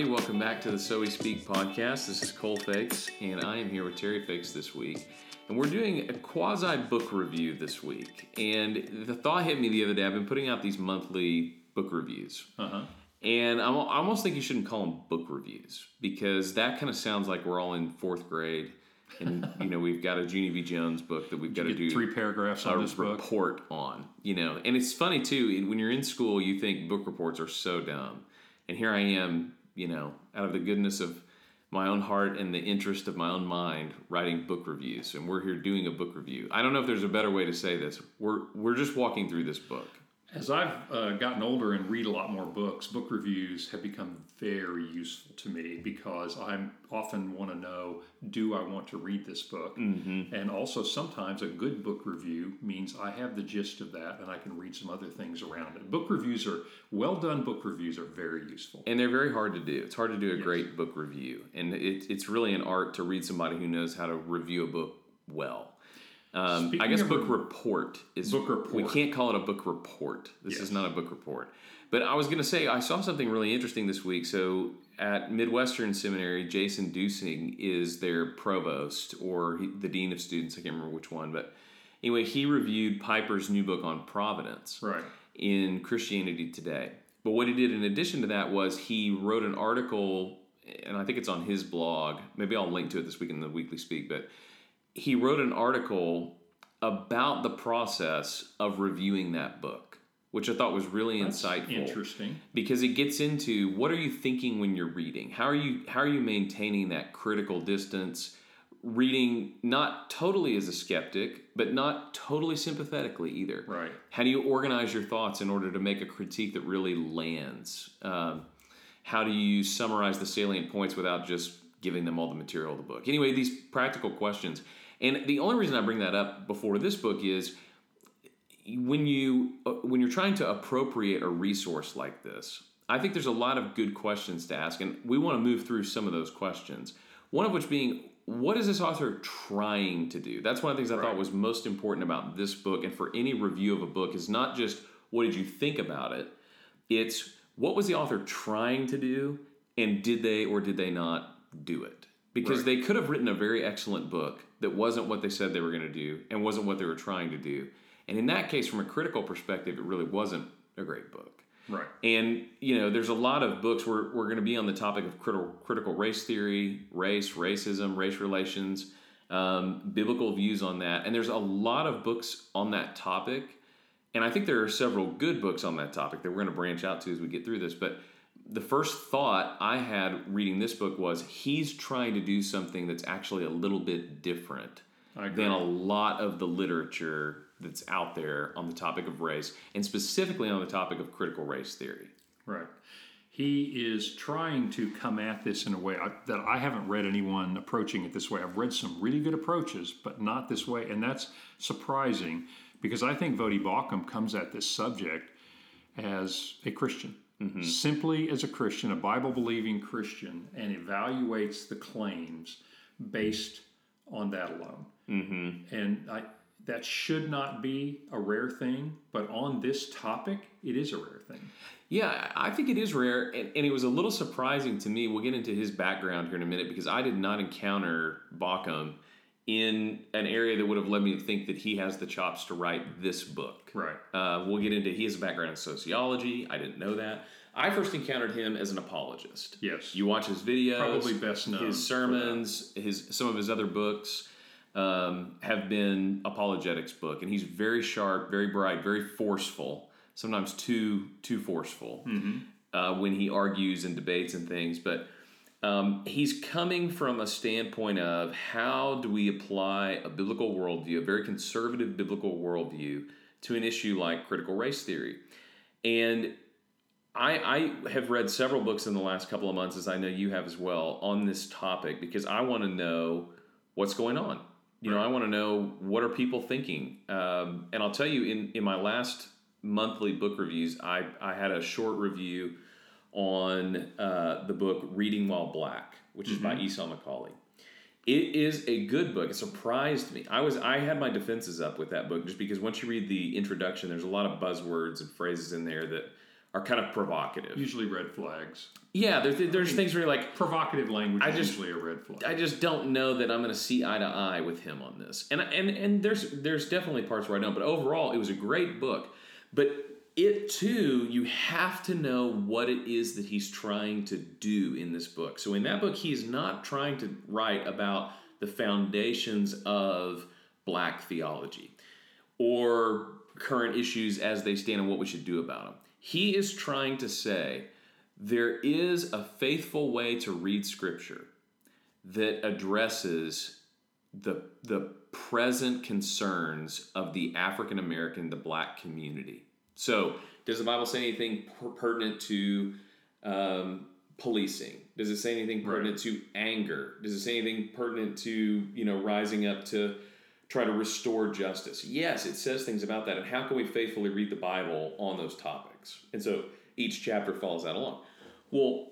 everybody. Welcome back to the So We Speak podcast. This is Cole Feix, and I am here with Terry Feix this week. And we're doing a quasi book review this week. And the thought hit me the other day I've been putting out these monthly book reviews. Uh-huh. And I'm, I almost think you shouldn't call them book reviews because that kind of sounds like we're all in fourth grade. And, you know, we've got a Junie B. Jones book that we've got to do Three paragraphs a on this book. report on, you know. And it's funny too when you're in school, you think book reports are so dumb, and here I am, you know, out of the goodness of my own heart and the interest of my own mind, writing book reviews, and we're here doing a book review. I don't know if there's a better way to say this. We're we're just walking through this book. As I've uh, gotten older and read a lot more books, book reviews have become very useful to me because I often want to know do I want to read this book? Mm-hmm. And also, sometimes a good book review means I have the gist of that and I can read some other things around it. Book reviews are, well done book reviews are very useful. And they're very hard to do. It's hard to do a great book review. And it, it's really an art to read somebody who knows how to review a book well. Um, I guess book re- report is Book report. We can't call it a book report. This is not a book report. But I was going to say I saw something really interesting this week. So at Midwestern Seminary, Jason Duesing is their provost or the dean of students. I can't remember which one, but anyway, he reviewed Piper's new book on providence Right. in Christianity Today. But what he did in addition to that was he wrote an article, and I think it's on his blog. Maybe I'll link to it this week in the Weekly Speak. But he wrote an article about the process of reviewing that book, which I thought was really That's insightful. Interesting. because it gets into what are you thinking when you're reading? How are you how are you maintaining that critical distance? Reading not totally as a skeptic but not totally sympathetically either. Right. how do you organize your thoughts in order to make a critique that really lands? Um, how do you summarize the salient points without just giving them all the material of the book? Anyway these practical questions and the only reason i bring that up before this book is when you uh, when you're trying to appropriate a resource like this i think there's a lot of good questions to ask and we want to move through some of those questions. One of which being what is this author trying to do? That's one of the things i thought was most important about this book and for any review of a book is not just what did you think about it? It's what was the author trying to do and did they or did they not do it? Because Right. they could have written a very excellent book that wasn't what they said they were going to do and wasn't what they were trying to do and in that case from a critical perspective it really wasn't a great book Right. and you know there's a lot of books we're, we're going to be on the topic of critical, critical race theory race racism race relations um, biblical views on that and there's a lot of books on that topic and I think there are several good books on that topic that we're going to branch out to as we get through this. But the first thought I had reading this book was he's trying to do something that's actually a little bit different than a lot of the literature that's out there on the topic of race, and specifically on the topic of critical race theory. Right. He is trying to come at this in a way I, that I haven't read anyone approaching it this way. I've read some really good approaches, but not this way. And that's surprising because I think Voddie Baucham comes at this subject as a Christian, simply as a Christian, a Bible believing Christian, and evaluates the claims based on that alone. Mm-hmm. And I, that should not be a rare thing, but on this topic, it is a rare thing. Yeah, I think it is rare, and, and it was a little surprising to me. We'll get into his background here in a minute because I did not encounter Baucham in an area that would have led me to think that he has the chops to write this book. Right. Uh, we'll get into he has a background in sociology. I didn't know that. I first encountered him as an apologist. Yes. You watch his videos, Probably best known his sermons, his some of his other books um, have been apologetics book, and he's very sharp, very bright, very forceful. Sometimes too too forceful uh, when he argues and debates and things, but. Um, he's coming from a standpoint of how do we apply a biblical worldview, a very conservative biblical worldview, to an issue like critical race theory. And I, I have read several books in the last couple of months, as I know you have as well, on this topic because I want to know what's going on. You know, I want to know what are people thinking. Um, and I'll tell you, in, in my last monthly book reviews, I, I had a short review on uh, the book Reading While Black, which is by Esau McCaulley. It is a good book. It surprised me. I was I had my defenses up with that book just because once you read the introduction, there's a lot of buzzwords and phrases in there that are kind of provocative. Usually red flags. Yeah, there's there's things where you're like, Provocative language I is just- usually a red flag. I just don't know that I'm going to see eye to eye with him on this. And and and there's there's definitely parts where I don't, but overall it was a great book. But it too, you have to know what it is that he's trying to do in this book. So in that book, he's not trying to write about the foundations of black theology or current issues as they stand and what we should do about them. He is trying to say there is a faithful way to read scripture that addresses the the present concerns of the African American, the black community. So, does the Bible say anything per- pertinent to um, policing? Does it say anything pertinent to anger? Does it say anything pertinent to you know rising up to try to restore justice? Yes, it says things about that. And how can we faithfully read the Bible on those topics? And so each chapter follows that along. Well,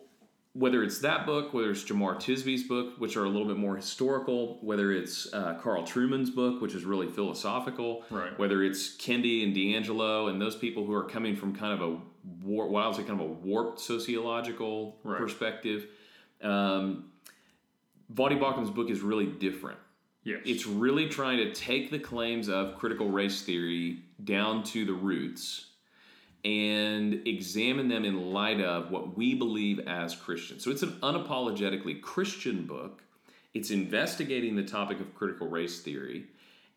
whether it's that book, whether it's Jemar Tisby's book, which are a little bit more historical, whether it's uh, Carl Trueman's book, which is really philosophical, Right. whether it's Kendi and DiAngelo and those people who are coming from kind of a war, well, I would say kind of a warped sociological Right. perspective. Um, Baucham's book is really different. yes. It's really trying to take the claims of critical race theory down to the roots and examine them in light of what we believe as Christians. So it's an unapologetically Christian book. It's investigating the topic of critical race theory.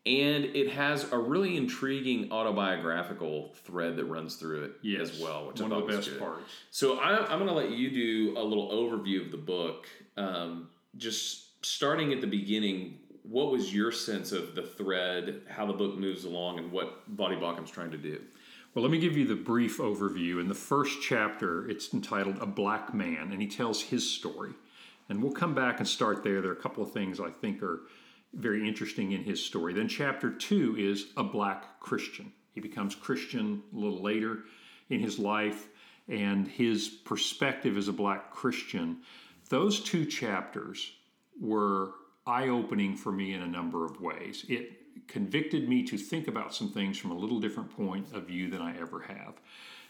And it has a really intriguing autobiographical thread that runs through it yes. as well, which one I of the was best good. parts. So I, I'm going to let you do a little overview of the book. Um, just starting at the beginning, what was your sense of the thread, how the book moves along, and what Voddie Baucham's trying to do? Well, let me give you the brief overview. In the first chapter, it's entitled A Black Man, and he tells his story. And we'll come back and start there. There are a couple of things I think are very interesting in his story. Then, chapter two is A Black Christian. He becomes Christian a little later in his life, and his perspective as a black Christian. Those two chapters were eye opening for me in a number of ways. It convicted me to think about some things from a little different point of view than I ever have.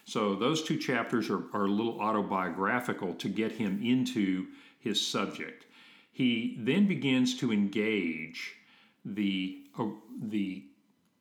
So, those two chapters are, are a little autobiographical to get him into his subject. He then begins to engage the, uh, the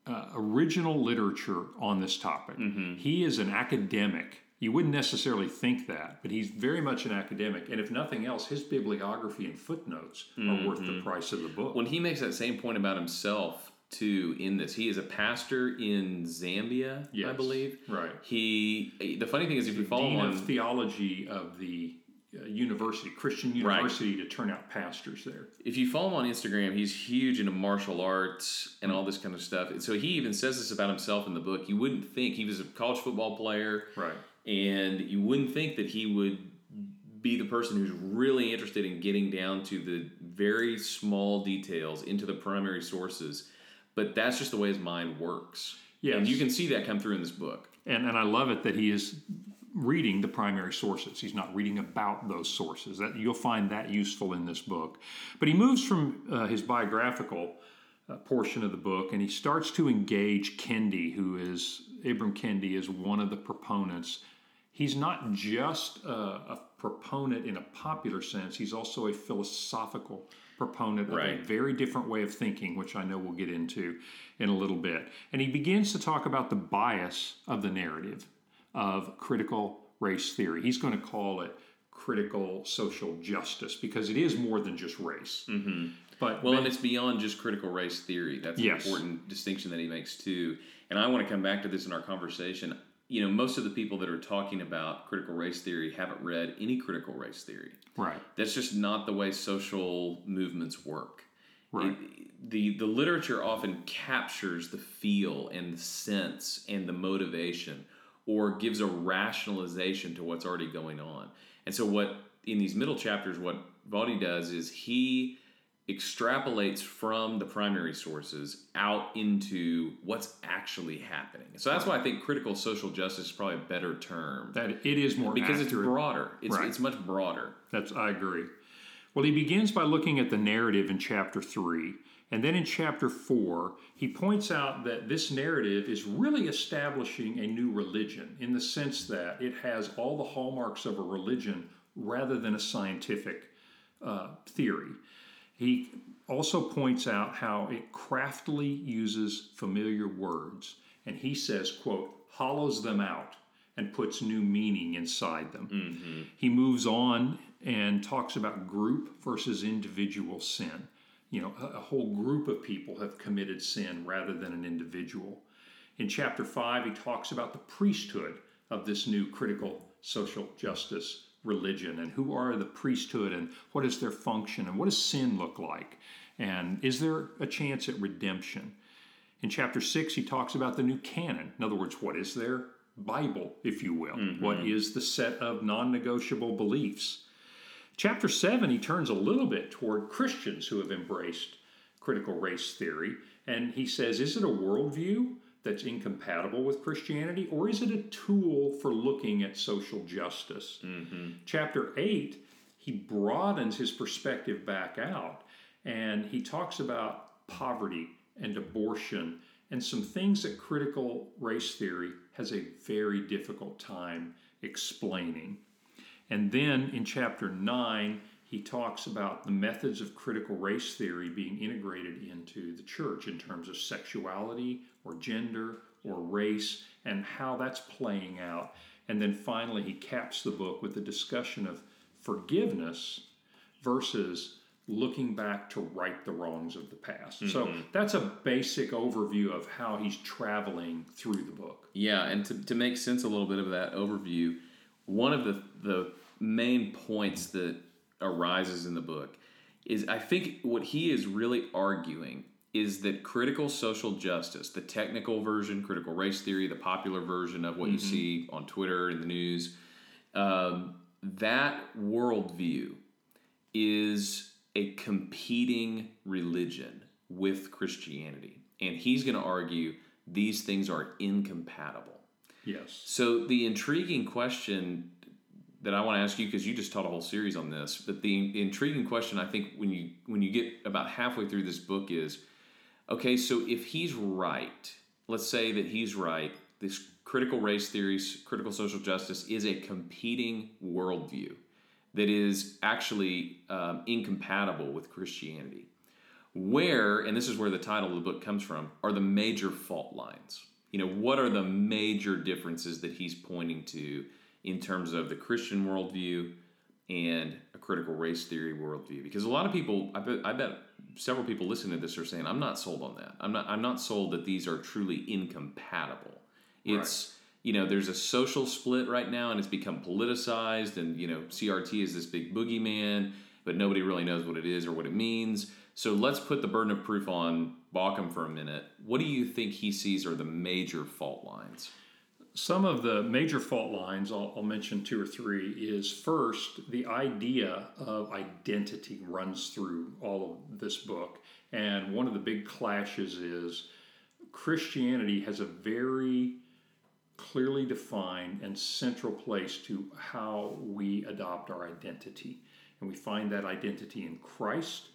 uh, original literature on this topic. He is an academic. You wouldn't necessarily think that, but he's very much an academic. And if nothing else, his bibliography and footnotes are worth the price of the book. When he makes that same point about himself, too, in this, he is a pastor in Zambia, I believe. Right. He, the funny thing is, if you follow Dean him on of theology of the uh, university, Christian university, to turn out pastors there. if you follow him on Instagram, he's huge into martial arts and all this kind of stuff. And so he even says this about himself in the book. You wouldn't think he was a college football player, Right. and you wouldn't think that he would be the person who's really interested in getting down to the very small details into the primary sources. But that's just the way his mind works. Yes. And you can see that come through in this book. And, and I love it that he is reading the primary sources. He's not reading about those sources. That you'll find that useful in this book. But he moves from uh, his biographical uh, portion of the book and he starts to engage Kendi, who is Ibram Kendi, is one of the proponents. He's not just a, a proponent in a popular sense. He's also a philosophical proponent of a very different way of thinking, which I know we'll get into in a little bit. And he begins to talk about the bias of the narrative of critical race theory. He's going to call it critical social justice because it is more than just race. Mm-hmm. But Well, and it's beyond just critical race theory. That's an Yes. important distinction that he makes too. And I want to come back to this in our conversation. You know, most of the people that are talking about critical race theory haven't read any critical race theory. right, That's just not the way social movements work. Right. It- the the literature often captures the feel and the sense and the motivation, or gives a rationalization to what's already going on. And so, what in these middle chapters, what Voddie does is he extrapolates from the primary sources out into what's actually happening. So that's why I think critical social justice is probably a better term that it is more because it's broader. It's Right. it's much broader. That's I agree. Well, he begins by looking at the narrative in chapter three, And then in chapter 4, he points out that this narrative is really establishing a new religion in the sense that it has all the hallmarks of a religion rather than a scientific uh, theory. He also points out how it craftily uses familiar words, and he says, quote, hollows them out and puts new meaning inside them. Mm-hmm. He moves on and talks about group versus individual sin. You know, a, a whole group of people have committed sin rather than an individual. In chapter 5, he talks about the priesthood of this new critical social justice religion and who are the priesthood and what is their function and what does sin look like? And is there a chance at redemption? In chapter 6 he talks about the new canon. In other words what is their bible if you will? Mm-hmm. what is the set of non-negotiable beliefs? Chapter 7 he turns a little bit toward christians who have embraced critical race theory and he says is it a worldview that's incompatible with Christianity, or is it a tool for looking at social justice? Mm-hmm. Chapter 8, he broadens his perspective back out and he talks about poverty and abortion and some things that critical race theory has a very difficult time explaining. And then in chapter 9, he talks about the methods of critical race theory being integrated into the church in terms of sexuality or gender or race and how that's playing out. And then finally, he caps the book with a discussion of forgiveness versus looking back to right the wrongs of the past. Mm-hmm. So that's a basic overview of how he's traveling through the book. Yeah, and to, to make sense a little bit of that overview, one of the, the main points that arises in the book is I think what he is really arguing is that critical social justice, the technical version, critical race theory, the popular version of what mm-hmm. you see on Twitter and the news, um, that worldview is a competing religion with Christianity. And he's going to argue these things are incompatible. Yes. So the intriguing question that I want to ask you because you just taught a whole series on this. But the intriguing question I think when you when you get about halfway through this book is, okay, so if he's right, let's say that he's right, this critical race theories, critical social justice is a competing worldview that is actually um, incompatible with Christianity. Where, and this is where the title of the book comes from, are the major fault lines? You know, what are the major differences that he's pointing to in terms of the Christian worldview and a critical race theory worldview. Because a lot of people, I bet, I bet several people listening to this are saying, "I'm not sold on that. I'm not. I'm not sold that these are truly incompatible." It's right. you know, there's a social split right now, and it's become politicized, and you know, CRT is this big boogeyman, but nobody really knows what it is or what it means. So let's put the burden of proof on Baucham for a minute. What do you think he sees are the major fault lines? Some of the major fault lines, I'll, I'll, mention two or three, is first, the idea of identity runs through all of this book. And one of the big clashes is Christianity has a very clearly defined and central place to how we adopt our identity. And we find that identity in Christ.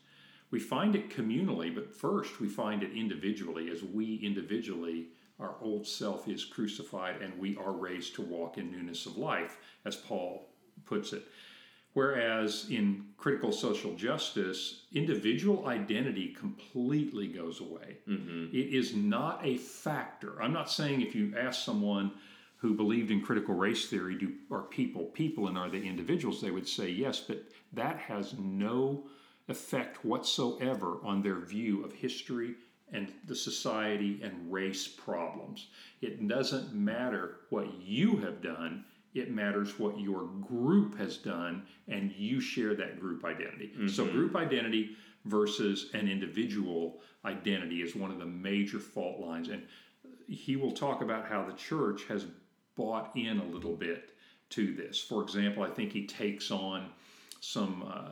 We find it communally, but first we find it individually as we individually our old self is crucified and we are raised to walk in newness of life, as Paul puts it. Whereas in critical social justice, individual identity completely goes away. Mm-hmm. It is not a factor. I'm not saying if you ask someone who believed in critical race theory, do are people people and are they individuals? They would say yes, but that has no effect whatsoever on their view of history and the society and race problems. It doesn't matter what you have done, it matters what your group has done, and you share that group identity. Mm-hmm. So, group identity versus an individual identity is one of the major fault lines. And he will talk about how the church has bought in a little bit to this. For example, I think he takes on some uh,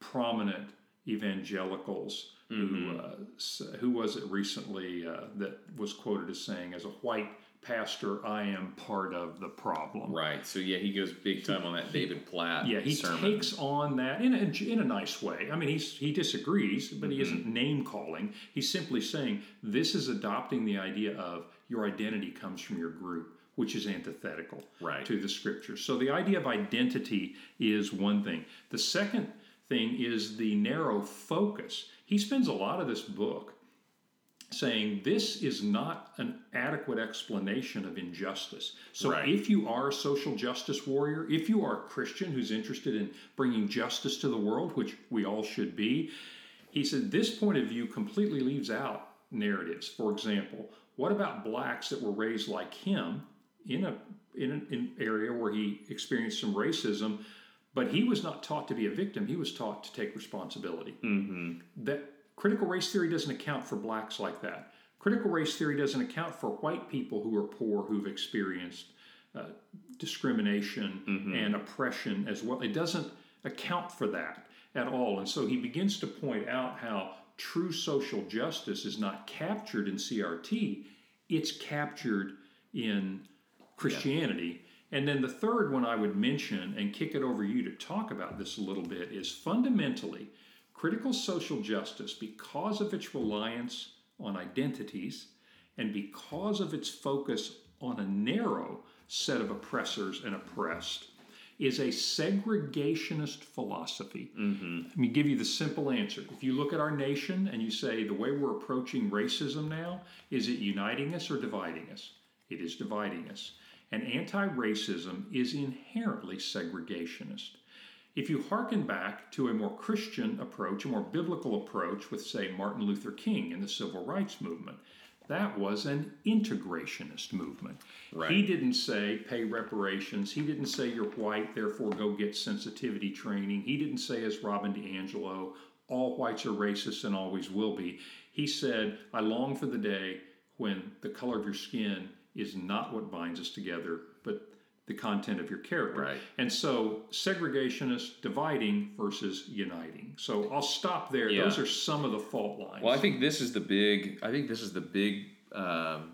prominent evangelicals who uh, who was it recently uh, that was quoted as saying, "As a white pastor, I am part of the problem." Right. So yeah, he goes big time on that David Platt. Yeah, he sermon. takes on that in a, in a nice way. I mean, he's he disagrees, but he isn't name calling. He's simply saying this is adopting the idea of your identity comes from your group, which is antithetical Right. to the scriptures. So the idea of identity is one thing. The second thing is the narrow focus. He spends a lot of this book saying this is not an adequate explanation of injustice. So Right. if you are a social justice warrior, if you are a Christian who's interested in bringing justice to the world, which we all should be, he said this point of view completely leaves out narratives. For example, what about blacks that were raised like him in a in an area where he experienced some racism, but he was not taught to be a victim. He was taught to take responsibility. That critical race theory doesn't account for blacks like that. Critical race theory doesn't account for white people who are poor who've experienced uh, discrimination and oppression as well. It doesn't account for that at all. And so he begins to point out how true social justice is not captured in CRT, it's captured in Christianity. And then the third one I would mention and kick it over you to talk about this a little bit is fundamentally critical social justice because of its reliance on identities and because of its focus on a narrow set of oppressors and oppressed is a segregationist philosophy. Mm-hmm. Let me give you the simple answer. If you look at our nation and you say the way we're approaching racism now, is it uniting us or dividing us? It is dividing us. And anti racism is inherently segregationist. If you hearken back to a more Christian approach, a more biblical approach with, say, Martin Luther King in the civil rights movement, that was an integrationist movement. Right. He didn't say pay reparations. He didn't say you're white, therefore go get sensitivity training. He didn't say, as Robin DiAngelo, all whites are racist and always will be. He said, I long for the day when the color of your skin is not what binds us together, but the content of your character. Right. And so, segregationist, dividing versus uniting. So, I'll stop there. Yeah. Those are some of the fault lines. Well, I think this is the big. I think this is the big um,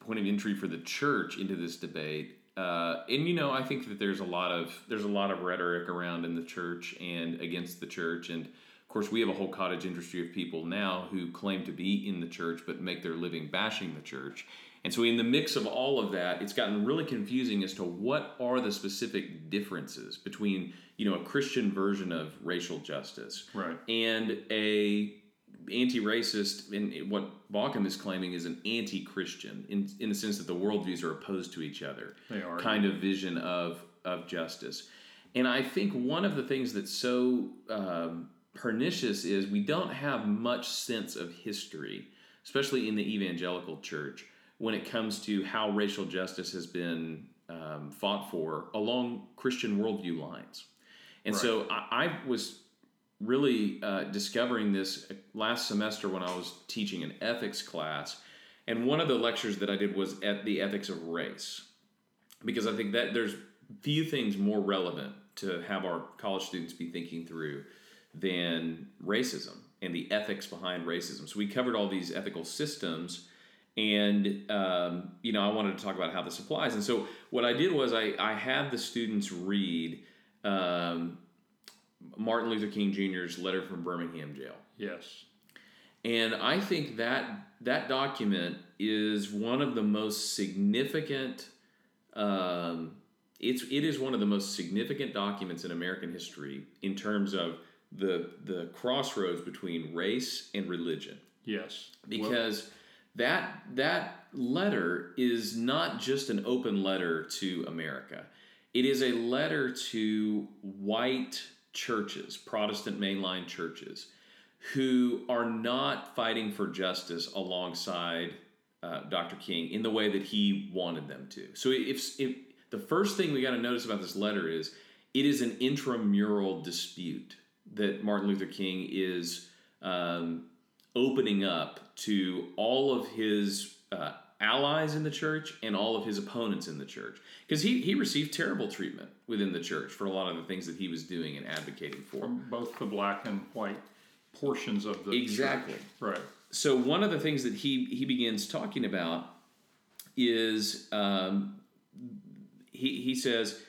point of entry for the church into this debate. Uh, and you know, I think that there's a lot of there's a lot of rhetoric around in the church and against the church, and of course, we have a whole cottage industry of people now who claim to be in the church but make their living bashing the church. And so, in the mix of all of that, it's gotten really confusing as to what are the specific differences between you know a Christian version of racial justice Right. and a anti-racist and what Baucham is claiming is an anti-Christian in, in the sense that the worldviews are opposed to each other They are. kind of vision of of justice and I think one of the things that's so um, pernicious is we don't have much sense of history especially in the evangelical church when it comes to how racial justice has been um, fought for along Christian worldview lines and so I, I was really uh, discovering this last semester when I was teaching an ethics class. And one of the lectures that I did was at the ethics of race, because I think that there's few things more relevant to have our college students be thinking through than racism and the ethics behind racism. So we covered all these ethical systems. And um, you know, I wanted to talk about how this applies. And so, what I did was I, I had the students read um, Martin Luther King Jr.'s letter from Birmingham jail. Yes. And I think that that document is one of the most significant. Um, it's it is one of the most significant documents in American history in terms of the the crossroads between race and religion Yes. because that that letter is not just an open letter to America. It is a letter to white churches, Protestant mainline churches, who are not fighting for justice alongside uh, Dr. King in the way that he wanted them to. So if, if the first thing we got to notice about this letter is it is an intramural dispute that Martin Luther King is um, opening up to all of his uh, allies in the church and all of his opponents in the church because he, he received terrible treatment within the church for a lot of the things that he was doing and advocating for. From both the black and white portions of the exactly church. right. So one of the things that he he begins talking about is um, he he says,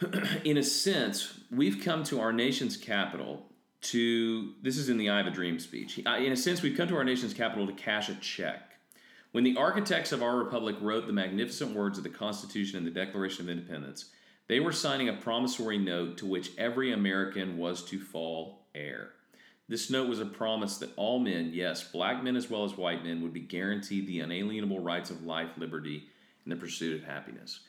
in a sense, we've come to our nation's capital to this is in the I Have a Dream speech. Uh, in a sense, we've come to our nation's capital to cash a check. When the architects of our republic wrote the magnificent words of the Constitution and the Declaration of Independence, they were signing a promissory note to which every American was to fall heir. This note was a promise that all men, yes, black men as well as white men, would be guaranteed the unalienable rights of life, liberty, and the pursuit of happiness.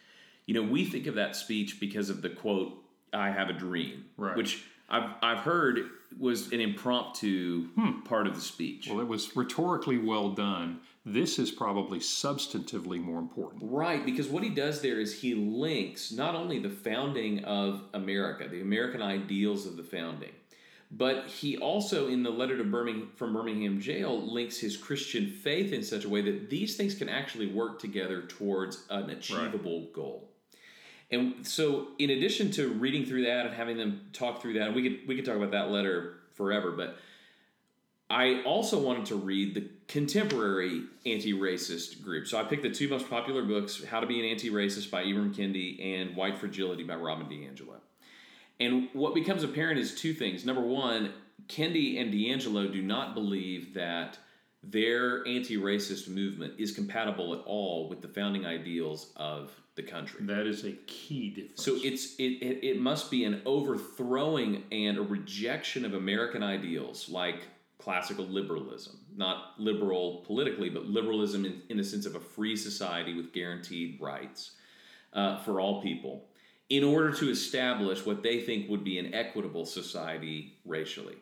You know, we think of that speech because of the quote, I have a dream, Right. which I've, I've heard was an impromptu hmm. part of the speech. Well, it was rhetorically well done. This is probably substantively more important. Right, because what he does there is he links not only the founding of America, the American ideals of the founding, but he also, in the letter to Birmingham from Birmingham jail, links his Christian faith in such a way that these things can actually work together towards an achievable goal. And so, in addition to reading through that and having them talk through that, we could we could talk about that letter forever, but I also wanted to read the contemporary anti-racist group. So I picked the two most popular books: "How to Be an Anti-Racist" by Ibram Kendi and "White Fragility" by Robin DiAngelo. And what becomes apparent is two things. Number one, Kendi and DiAngelo do not believe that their anti-racist movement is compatible at all with the founding ideals of the country. That is a key difference. So it's it, it it must be an overthrowing and a rejection of American ideals like classical liberalism, not liberal politically, but liberalism in, in the sense of a free society with guaranteed rights uh, for all people, in order to establish what they think would be an equitable society racially.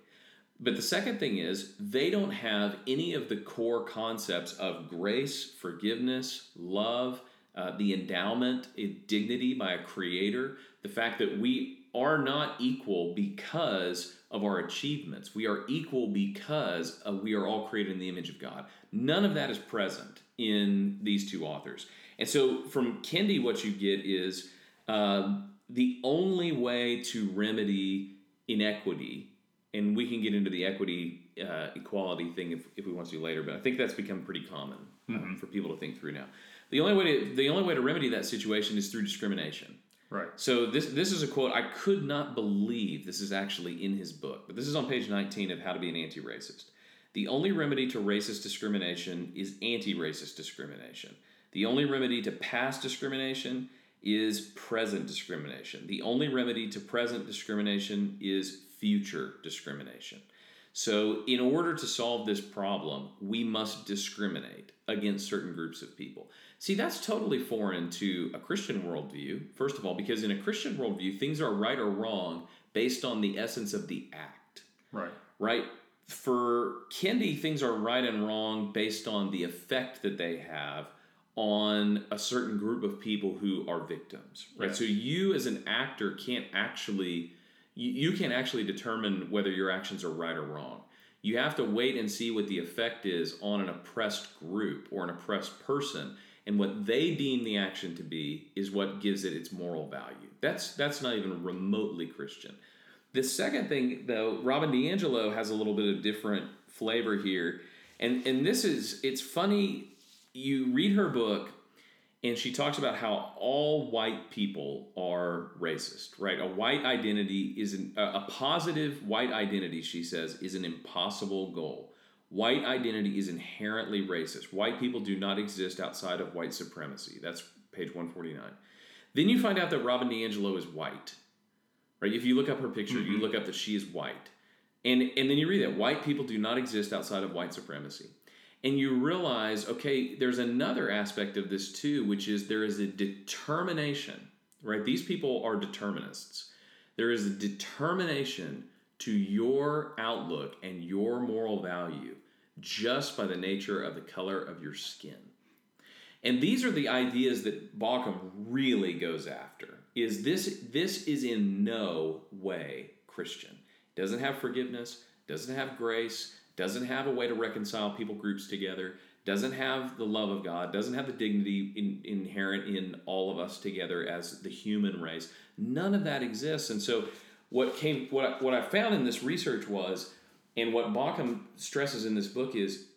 But the second thing is, they don't have any of the core concepts of grace, forgiveness, love, uh, the endowment, uh, dignity by a creator, the fact that we are not equal because of our achievements. We are equal because uh, we are all created in the image of God. None of that is present in these two authors. And so from Kendi, what you get is um, the only way to remedy inequity and we can get into the equity uh, equality thing if, if we want to later but i think that's become pretty common um, for people to think through now the only way to the only way to remedy that situation is through discrimination right. so this this is a quote i could not believe this is actually in his book but this is on page 19 of how to be an anti-racist the only remedy to racist discrimination is anti-racist discrimination the only remedy to past discrimination is present discrimination the only remedy to present discrimination is future discrimination. So, in order to solve this problem, we must discriminate against certain groups of people. See, that's totally foreign to a Christian worldview, first of all, because in a Christian worldview, things are right or wrong based on the essence of the act, Right. right? For Kendi, things are right and wrong based on the effect that they have on a certain group of people who are victims, right? Yeah. So, you as an actor can't actually you, you can't actually determine whether your actions are right or wrong. You have to wait and see what the effect is on an oppressed group or an oppressed person, and what they deem the action to be is what gives it its moral value. That's that's not even remotely Christian. The second thing, though, Robin DiAngelo has a little bit of different flavor here, and and this is it's funny. You read her book, and she talks about how all white people are racist right a white identity is an, a, a positive white identity she says is an impossible goal white identity is inherently racist. White people do not exist outside of white supremacy. That's page 149 then you find out that robin diangelo is white right? If you look up her picture you mm-hmm. look up that she is white. And and then you read that white people do not exist outside of white supremacy. And you realize okay there's another aspect of this too which is there is a determination right? These people are determinists. There is a determination to your outlook and your moral value just by the nature of the color of your skin and these are the ideas that Baucham really goes after. Is this this is in no way Christian. Doesn't have forgiveness, doesn't have grace, doesn't have a way to reconcile people groups together, doesn't have the love of God, doesn't have the dignity in, inherent in all of us together as the human race. None of that exists. And so what came what I, what I found in this research was And what Baucham stresses in this book is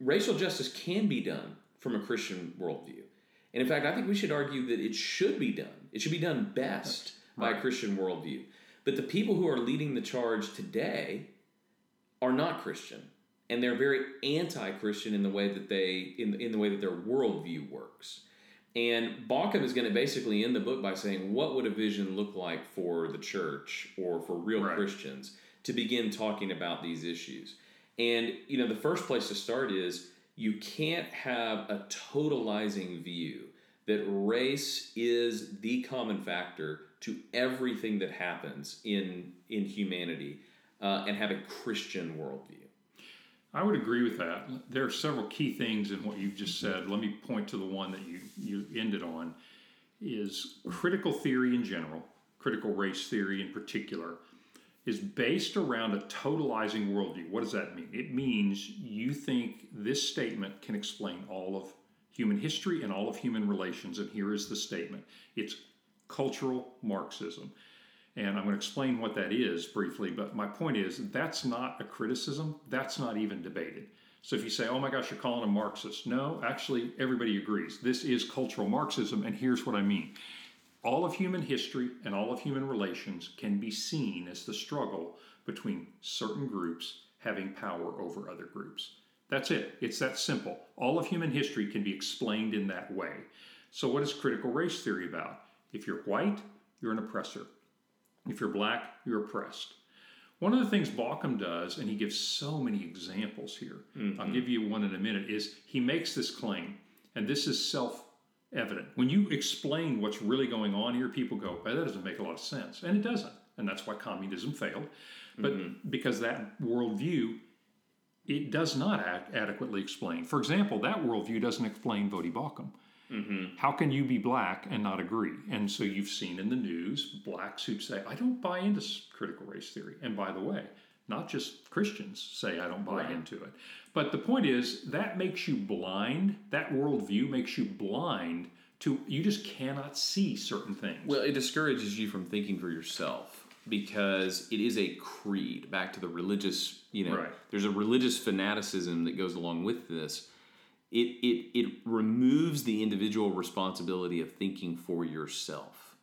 racial justice can be done from a Christian worldview. And in fact, I think we should argue that it should be done. It should be done best right. by a Christian worldview. But the people who are leading the charge today are not Christian. And they're very anti-Christian in the way that they in, in the way that their worldview works. And Baucham is going to basically end the book by saying, what would a vision look like for the church or for real right. Christians to begin talking about these issues? And you know, the first place to start is you can't have a totalizing view that race is the common factor to everything that happens in in humanity uh, and have a Christian worldview. I would agree with that. There are several key things in what you've just said. Let me point to the one that you, you ended on is critical theory in general, critical race theory in particular, is based around a totalizing worldview. What does that mean? It means you think this statement can explain all of human history and all of human relations. And here is the statement it's cultural Marxism. And I'm going to explain what that is briefly, but my point is that's not a criticism, that's not even debated. So if you say, oh my gosh, you're calling a Marxist, no, actually, everybody agrees. This is cultural Marxism, and here's what I mean. All of human history and all of human relations can be seen as the struggle between certain groups having power over other groups. That's it. It's that simple. All of human history can be explained in that way. So, what is critical race theory about? If you're white, you're an oppressor. If you're black, you're oppressed. One of the things Baucham does, and he gives so many examples here, mm-hmm. I'll give you one in a minute, is he makes this claim, and this is self evident. When you explain what's really going on here, people go, that doesn't make a lot of sense. And it doesn't. And that's why communism failed. But mm-hmm. because that worldview, it does not adequately explain. For example, that worldview doesn't explain Voddie Baucham. Mm-hmm. How can you be black and not agree? And so you've seen in the news blacks who say, I don't buy into critical race theory. And by the way, not just Christians say, I don't buy right. into it. But the point is, that makes you blind. That worldview makes you blind to, you just cannot see certain things. Well, it discourages you from thinking for yourself because it is a creed. Back to the religious, you know, right. there's a religious fanaticism that goes along with this it, it, it removes the individual responsibility of thinking for yourself.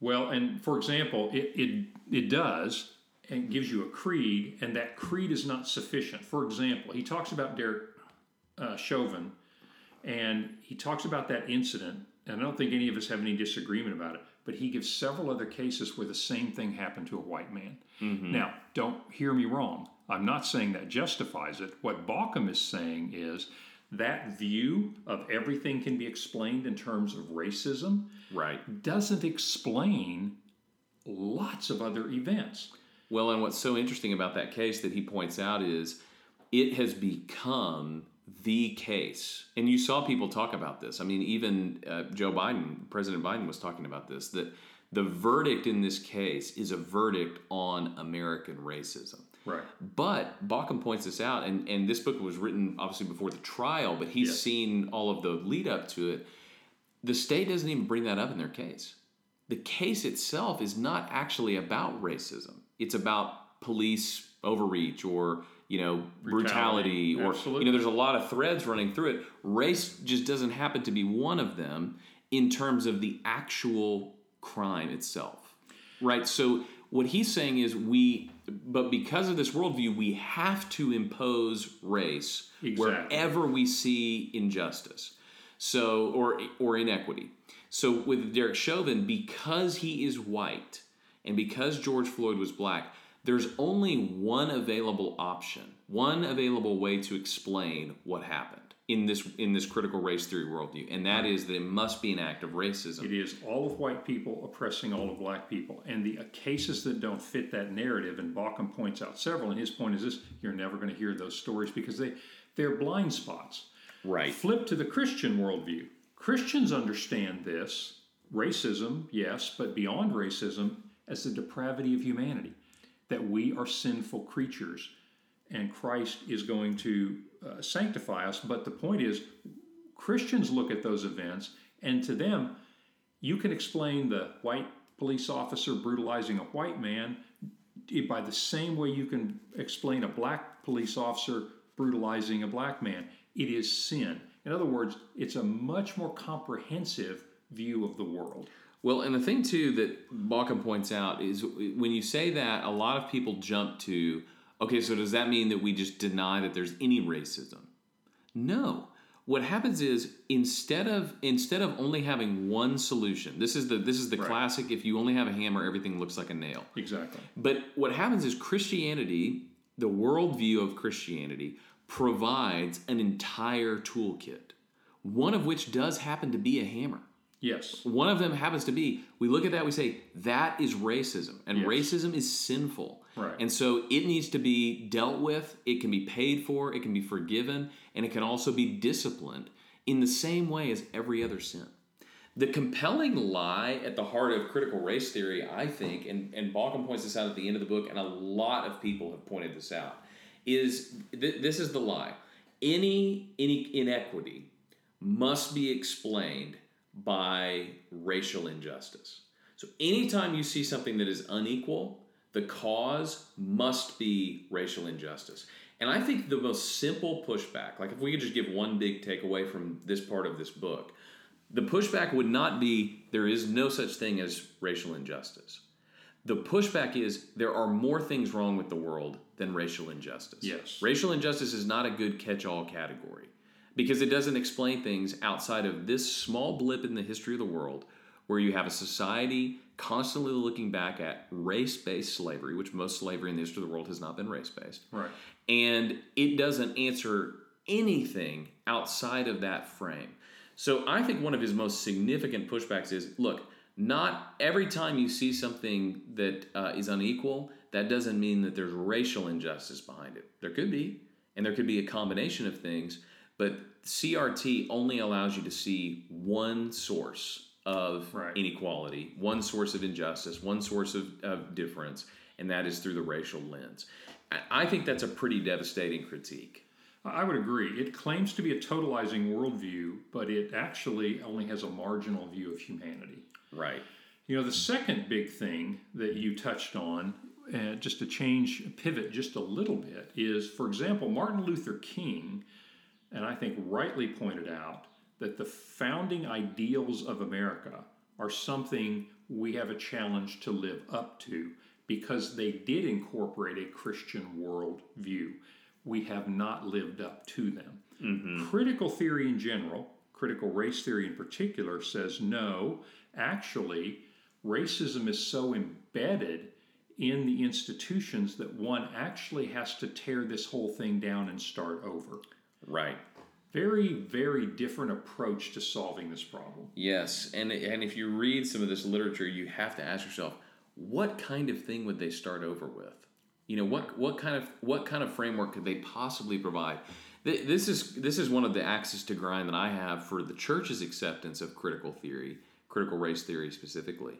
Well, and for example, it, it, it does and gives you a creed, and that creed is not sufficient. For example, he talks about Derek uh, Chauvin, and he talks about that incident, and I don't think any of us have any disagreement about it, but he gives several other cases where the same thing happened to a white man. Mm-hmm. Now, don't hear me wrong. I'm not saying that justifies it. What Baucham is saying is that view of everything can be explained in terms of racism right. doesn't explain lots of other events. Well and what's so interesting about that case that he points out is it has become the case. And you saw people talk about this. I mean even uh, joe biden president biden was talking about this that the verdict in this case is a verdict on american racism Right. But Baucham points this out, and, and this book was written obviously before the trial, but he's yes. seen all of the lead up to it. The state doesn't even bring that up in their case. The case itself is not actually about racism. It's about police overreach or you know brutality, brutality or Absolutely. you know there's a lot of threads running through it. Race just doesn't happen to be one of them in terms of the actual crime itself. Right? So what he's saying is we but because of this worldview, we have to impose race exactly. wherever we see injustice, so or or inequity. So with Derek Chauvin, because he is white and because George Floyd was black, there's only one available option, one available way to explain what happened in this in this critical race theory worldview, and that is that it must be an act of racism. It is all of white people oppressing all of black people, and the cases that don't fit that narrative. And Baucham points out several, and his point is this: you're never going to hear those stories because they they're blind spots. Right. Flip to the Christian worldview. Christians understand this racism, yes, but beyond racism, as the depravity of humanity, that we are sinful creatures, and Christ is going to uh, sanctify us. But the point is, Christians look at those events, and to them, you can explain the white police officer brutalizing a white man by the same way you can explain a black police officer brutalizing a black man, it is sin. In other words, it's a much more comprehensive view of the world. Well, and the thing too that Baucham points out is when you say that, a lot of people jump to, okay, so does that mean that we just deny that there's any racism? No. What happens is instead of instead of only having one solution, this is the this is the Right. classic. If you only have a hammer, everything looks like a nail. Exactly. But what happens is Christianity, the worldview of Christianity, provides an entire toolkit, one of which does happen to be a hammer. Yes. One of them happens to be, we look at that, we say, that is racism. And Yes. racism is sinful. Right. And so it needs to be dealt with, it can be paid for, it can be forgiven, and it can also be disciplined in the same way as every other sin. The compelling lie at the heart of critical race theory, I think, and, and Baucham points this out at the end of the book, and a lot of people have pointed this out, is th- this is the lie. Any, any inequity must be explained by racial injustice. So anytime you see something that is unequal, the cause must be racial injustice. And I think the most simple pushback, like if we could just give one big takeaway from this part of this book, the pushback would not be there is no such thing as racial injustice. The pushback is there are more things wrong with the world than racial injustice. Yes. Racial injustice is not a good catch all category because it doesn't explain things outside of this small blip in the history of the world where you have a society constantly looking back at race based slavery, which most slavery in the history of the world has not been race based. Right. And it doesn't answer anything outside of that frame. So I think one of his most significant pushbacks is look, not every time you see something that uh, is unequal, that doesn't mean that there's racial injustice behind it. There could be, and there could be a combination of things, but CRT only allows you to see one source of Right. inequality, one source of injustice, one source of, of difference, and that is through the racial lens. I- I think that's a pretty devastating critique. I would agree. It claims to be a totalizing worldview, but it actually only has a marginal view of humanity. Right. You know, the second big thing that you touched on, uh, just to change, pivot just a little bit, is for example, Martin Luther King, and I think rightly pointed out that the founding ideals of America are something we have a challenge to live up to because they did incorporate a Christian worldview. We have not lived up to them. Mm-hmm. Critical theory in general, critical race theory in particular, says no, actually, racism is so embedded in the institutions that one actually has to tear this whole thing down and start over. Right. Very, very different approach to solving this problem. Yes, and and if you read some of this literature, you have to ask yourself, what kind of thing would they start over with? You know, what what kind of what kind of framework could they possibly provide? Th- This is this is one of the axes to grind that I have for the church's acceptance of critical theory, critical race theory specifically,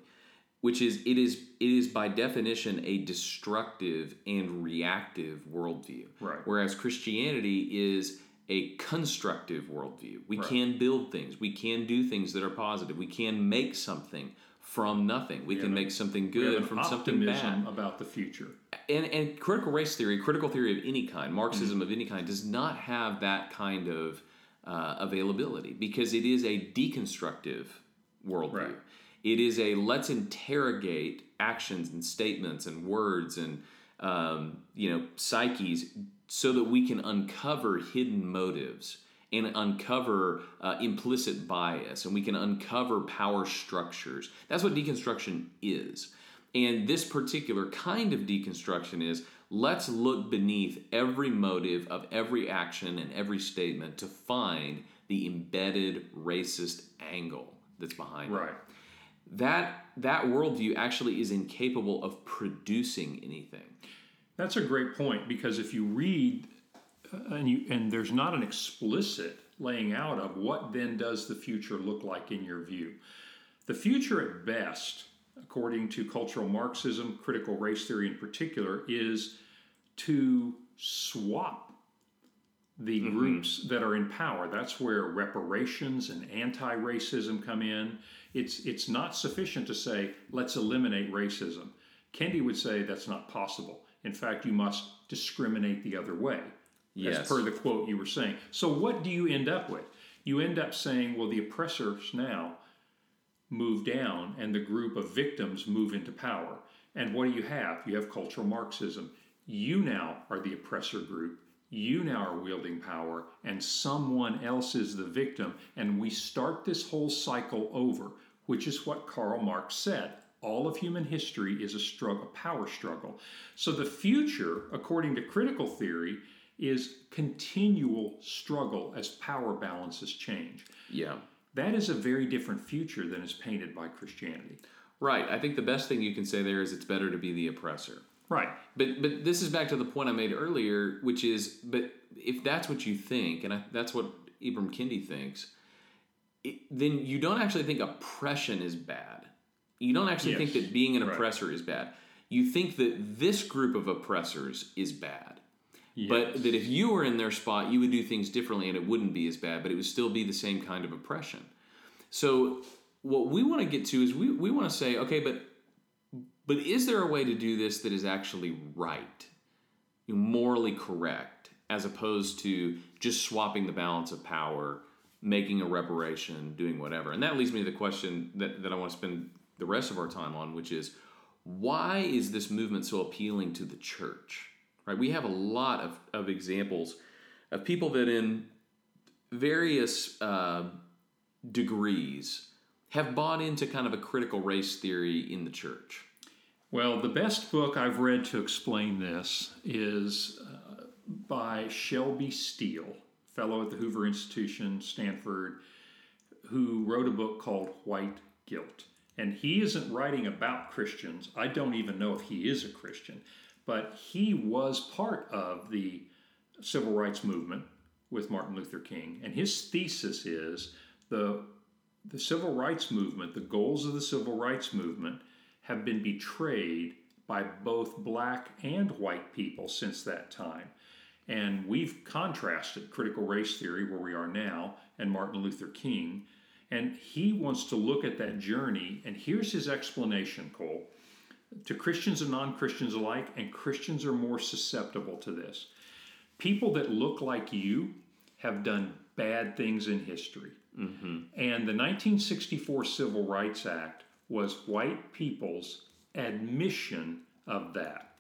which is it is it is by definition a destructive and reactive worldview. Right. Whereas Christianity is a constructive worldview. We Right. can build things. We can do things that are positive. We can make something from nothing. We, can have make something good from something bad. about the future. And, and critical race theory, critical theory of any kind, Marxism of any kind, does not have that kind of uh, availability because it is a deconstructive worldview. Right. It is a let's interrogate actions and statements and words and um, you know psyches so that we can uncover hidden motives and uncover uh, implicit bias and we can uncover power structures. That's what deconstruction is. And this particular kind of deconstruction is let's look beneath every motive of every action and every statement to find the embedded racist angle that's behind it Right. that that worldview actually is incapable of producing anything. That's a great point because if you read uh, and you and there's not an explicit laying out of what then does the future look like in your view. The future at best, according to cultural Marxism, critical race theory in particular, is to swap the groups that are in power. That's where reparations and anti-racism come in. It's it's not sufficient to say let's eliminate racism. Kendi would say that's not possible. In fact, you must discriminate the other way, Yes. as per the quote you were saying. So, what do you end up with? You end up saying, well, the oppressors now move down and the group of victims move into power. And what do you have? You have cultural Marxism. You now are the oppressor group. You now are wielding power, and someone else is the victim. And we start this whole cycle over, which is what Karl Marx said. All of human history is a struggle, a power struggle. So the future, according to critical theory, is continual struggle as power balances change. Yeah. That is a very different future than is painted by Christianity. Right. I think the best thing you can say there is it's better to be the oppressor. Right. But but this is back to the point I made earlier, which is but if that's what you think, and I, that's what Ibram Kendi thinks, it, then you don't actually think oppression is bad. You don't actually think that being an Right. oppressor is bad. You think that this group of oppressors is bad. But that if you were in their spot, you would do things differently and it wouldn't be as bad, but it would still be the same kind of oppression. So what we want to get to is we, we want to say, okay, but but is there a way to do this that is actually right, morally correct, as opposed to just swapping the balance of power, making a reparation, doing whatever? And that leads me to the question that, that I want to spend the rest of our time on, which is why is this movement so appealing to the church? Right? We have a lot of, of examples of people that in various uh, degrees have bought into kind of a critical race theory in the church. Well, the best book I've read to explain this is uh, by Shelby Steele, fellow at the Hoover Institution, Stanford, who wrote a book called White Guilt. And he isn't writing about Christians. I don't even know if he is a Christian, but he was part of the civil rights movement with Martin Luther King. And his thesis is the, the civil rights movement, the goals of the civil rights movement, have been betrayed by both black and white people since that time. And we've contrasted critical race theory, where we are now, and Martin Luther King. And he wants to look at that journey. And here's his explanation, Cole. To Christians and non Christians alike, and Christians are more susceptible to this. People that look like you have done bad things in history. Mm-hmm. And the 1964 Civil Rights Act was white people's admission of that.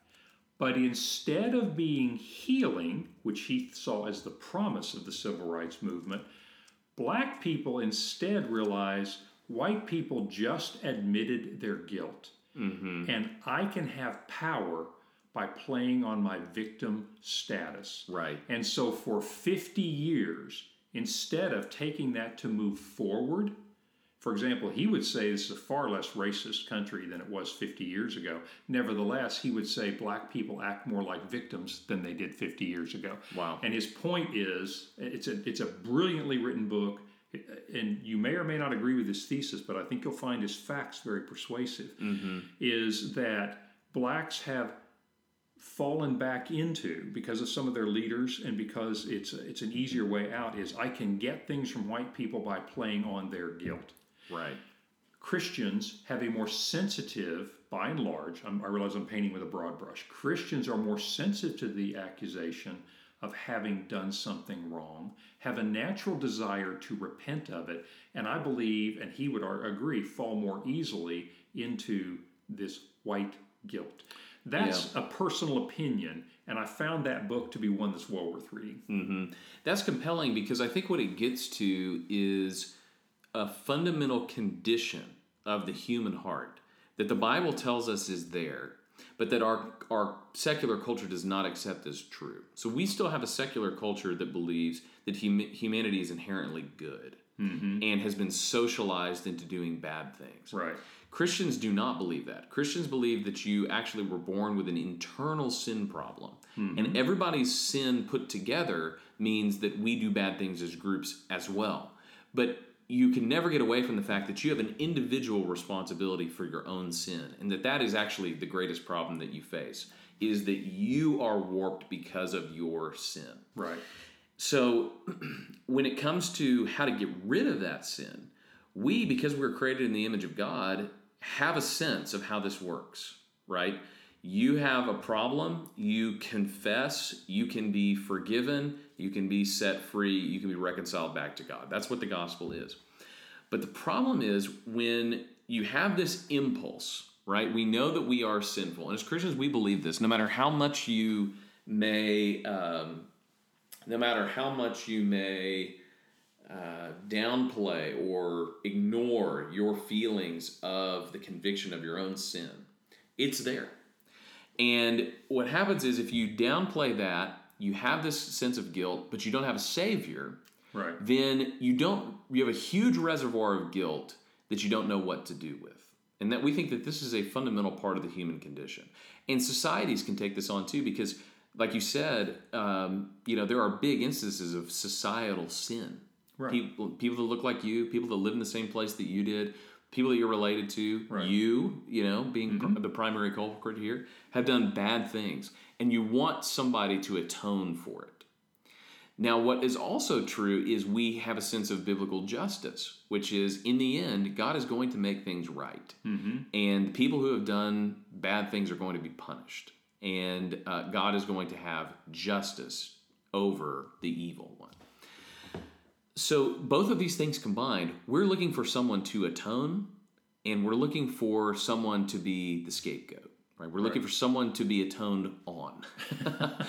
But instead of being healing, which he saw as the promise of the civil rights movement, black people instead realize white people just admitted their guilt. Mm-hmm. And I can have power by playing on my victim status. Right. And so for 50 years, instead of taking that to move forward, for example, he would say this is a far less racist country than it was 50 years ago. Nevertheless, he would say black people act more like victims than they did 50 years ago. Wow. And his point is it's a, it's a brilliantly written book. And you may or may not agree with his thesis, but I think you'll find his facts very persuasive. Mm-hmm. Is that blacks have fallen back into because of some of their leaders and because it's it's an easier way out is I can get things from white people by playing on their guilt. Right. Christians have a more sensitive, by and large, I'm, I realize I'm painting with a broad brush. Christians are more sensitive to the accusation of having done something wrong, have a natural desire to repent of it, and I believe, and he would agree, fall more easily into this white guilt. That's a personal opinion, and I found that book to be one that's well worth reading. Mm-hmm. That's compelling because I think what it gets to is a fundamental condition of the human heart that the Bible tells us is there, but that our our secular culture does not accept as true. So we still have a secular culture that believes that hum- humanity is inherently good mm-hmm. and has been socialized into doing bad things. Right. Christians do not believe that. Christians believe that you actually were born with an internal sin problem. Mm-hmm. And everybody's sin put together means that we do bad things as groups as well. But you can never get away from the fact that you have an individual responsibility for your own sin and that that is actually the greatest problem that you face is that you are warped because of your sin. Right. So, when it comes to how to get rid of that sin, we, because we're created in the image of God, have a sense of how this works, right? You have a problem, you confess, you can be forgiven, you can be set free, you can be reconciled back to God. That's what the gospel is. But the problem is when you have this impulse, right? We know that we are sinful. And as Christians, we believe this. No matter how much you may, um, no matter how much you may uh, downplay or ignore your feelings of the conviction of your own sin, it's there. And what happens is if you downplay that, you have this sense of guilt, but you don't have a savior. Right. Then you don't. You have a huge reservoir of guilt that you don't know what to do with, and that we think that this is a fundamental part of the human condition. And societies can take this on too, because, like you said, um, you know there are big instances of societal sin. Right. People, people that look like you, people that live in the same place that you did, people that you're related to, Right. you, you know, being pr- the primary culprit here, have done bad things, and you want somebody to atone for it. Now, what is also true is we have a sense of biblical justice, which is in the end, God is going to make things right. And people who have done bad things are going to be punished. And uh, God is going to have justice over the evil one. So, both of these things combined, we're looking for someone to atone, and we're looking for someone to be the scapegoat. Right? We're looking for someone to be atoned on.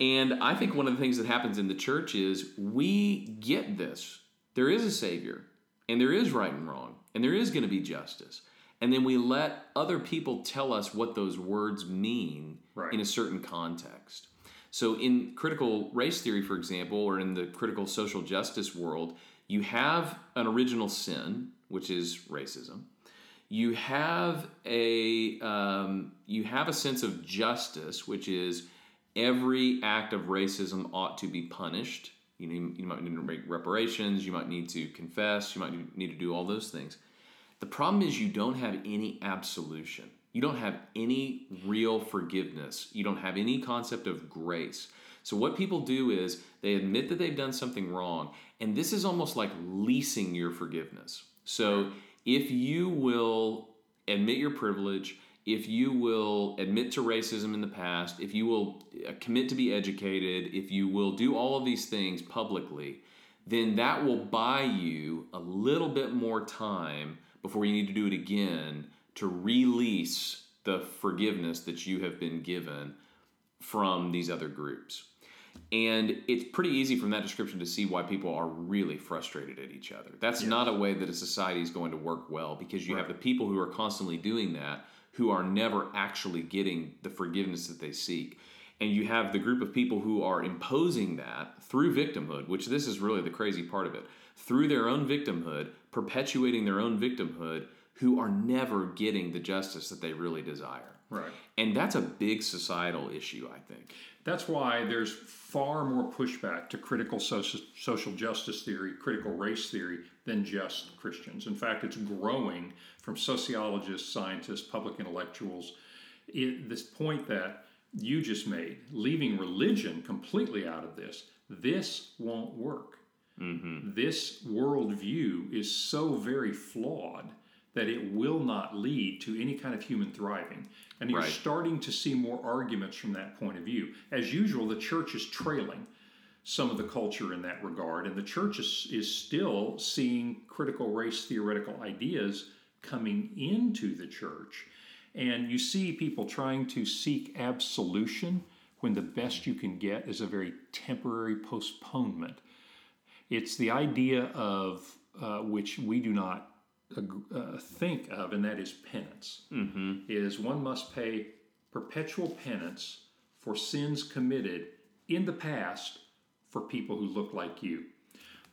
and I think one of the things that happens in the church is we get this. There is a Savior, and there is right and wrong, and there is going to be justice. And then we let other people tell us what those words mean Right. in a certain context. So, in critical race theory, for example, or in the critical social justice world, you have an original sin, which is racism. You have a um, you have a sense of justice, which is every act of racism ought to be punished. You you might need to make reparations. You might need to confess. You might need to do all those things. The problem is you don't have any absolution. You don't have any real forgiveness. You don't have any concept of grace. So, what people do is they admit that they've done something wrong, and this is almost like leasing your forgiveness. So, if you will admit your privilege, if you will admit to racism in the past, if you will uh, commit to be educated, if you will do all of these things publicly, then that will buy you a little bit more time before you need to do it again to release the forgiveness that you have been given from these other groups. And it's pretty easy from that description to see why people are really frustrated at each other. That's not a way that a society is going to work well because you have the people who are constantly doing that who are never actually getting the forgiveness that they seek. And you have the group of people who are imposing that through victimhood, which this is really the crazy part of it, through their own victimhood, perpetuating their own victimhood, who are never getting the justice that they really desire. Right. And that's a big societal issue, I think. That's why there's far more pushback to critical social, justice theory, critical race theory, than just Christians. In fact, it's growing from sociologists, scientists, public intellectuals. It, this point that you just made, leaving religion completely out of this, this won't work. Mm-hmm. This worldview is so very flawed that it will not lead to any kind of human thriving. And you're Right. starting to see more arguments from that point of view. As usual, the church is trailing some of the culture in that regard, and the church is, is still seeing critical race theoretical ideas coming into the church. And you see people trying to seek absolution when the best you can get is a very temporary postponement. It's the idea of uh, which we do not uh, think of, and that is penance. Mm-hmm. Is one must pay perpetual penance for sins committed in the past for people who look like you.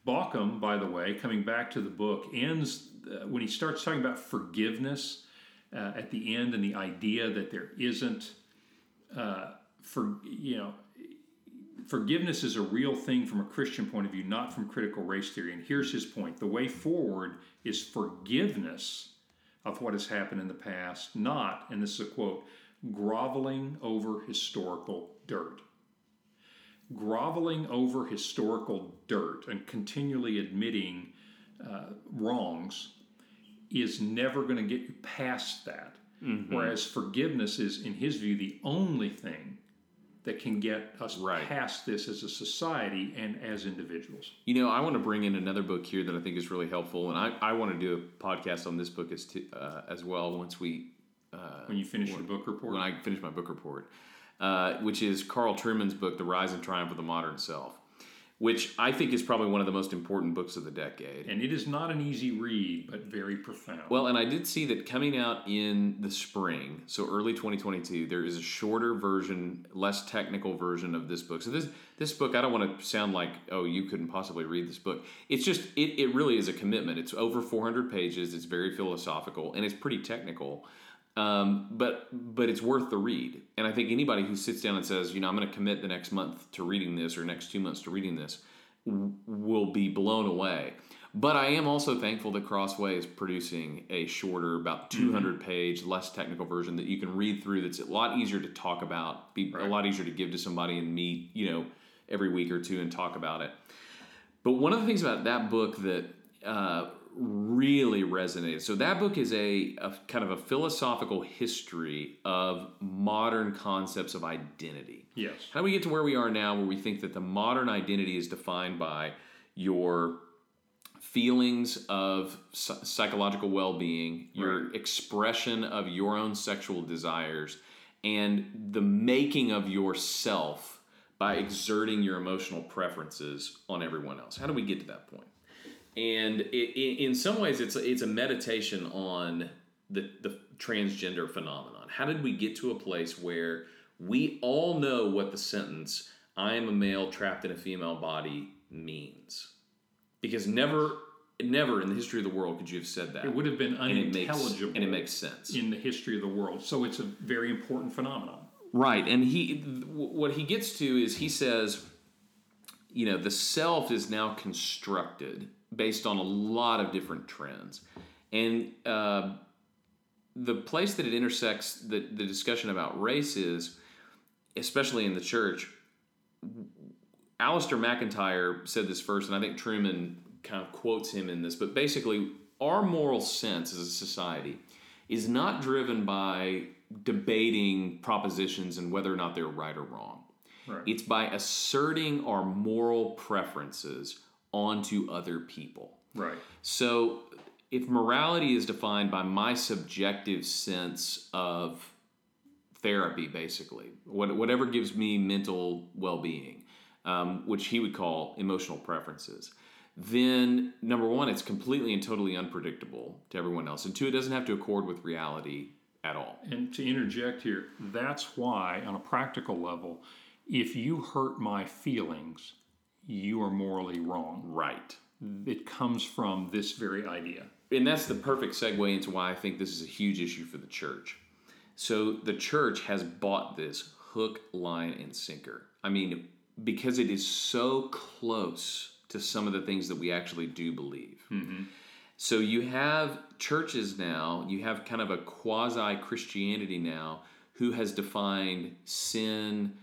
Baucham, by the way, coming back to the book, ends uh, when he starts talking about forgiveness uh, at the end and the idea that there isn't, uh, for you know, forgiveness is a real thing from a Christian point of view, not from critical race theory. And here's his point the way forward is forgiveness of what has happened in the past, not, and this is a quote, groveling over historical dirt. Groveling over historical dirt and continually admitting uh, wrongs is never going to get you past that. Mm-hmm. Whereas forgiveness is, in his view, the only thing that can get us right. past this as a society and as individuals. You know, I want to bring in another book here that I think is really helpful, and I, I want to do a podcast on this book as, to, uh, as well once we. Uh, when you finish when, your book report? When I finish my book report, uh, which is Carl Trueman's book, The Rise and Triumph of the Modern Self which I think is probably one of the most important books of the decade. And it is not an easy read, but very profound. Well, and I did see that coming out in the spring, so early 2022, there is a shorter version, less technical version of this book. So this this book, I don't want to sound like, oh, you couldn't possibly read this book. It's just, it, it really is a commitment. It's over 400 pages. It's very philosophical, and it's pretty technical. Um, but but it's worth the read. And I think anybody who sits down and says, you know, I'm going to commit the next month to reading this or next two months to reading this w- will be blown away. But I am also thankful that Crossway is producing a shorter, about 200 mm-hmm. page, less technical version that you can read through. That's a lot easier to talk about, be right. a lot easier to give to somebody and meet, you know, every week or two and talk about it. But one of the things about that book that uh, really resonated. So that book is a, a, kind of a philosophical history of modern concepts of identity. Yes. How do we get to where we are now where we think that the modern identity is defined by your feelings of psychological well-being, your right. expression of your own sexual desires, and the making of yourself by exerting your emotional preferences on everyone else. How do we get to that point? And it, in some ways it's it's a meditation on the the transgender phenomenon. How did we get to a place where we all know what the sentence "I am a male trapped in a female body" means? Because never never in the history of the world could you have said that. It would have been unintelligible, and it makes, and it makes sense in the history of the world. So it's a very important phenomenon. Right, and he what he gets to is he says, you know, the self is now constructed based on a lot of different trends. And uh, the place that it intersects the, the discussion about race is, especially in the church, Alasdair MacIntyre said this first, and I think Trueman kind of quotes him in this, but basically, our moral sense as a society is not driven by debating propositions and whether or not they're right or wrong. Right. It's by asserting our moral preferences onto other people. Right. So if morality is defined by my subjective sense of therapy, basically, whatever gives me mental well being, um, which he would call emotional preferences, then number one, it's completely and totally unpredictable to everyone else. And two, it doesn't have to accord with reality at all. And to interject here, that's why, on a practical level, if you hurt my feelings, you are morally wrong. Right. It comes from this very idea. And that's the perfect segue into why I think this is a huge issue for the church. So the church has bought this hook, line, and sinker. I mean, because it is so close to some of the things that we actually do believe. Mm-hmm. So you have churches now, you have kind of a quasi Christianity now who has defined sin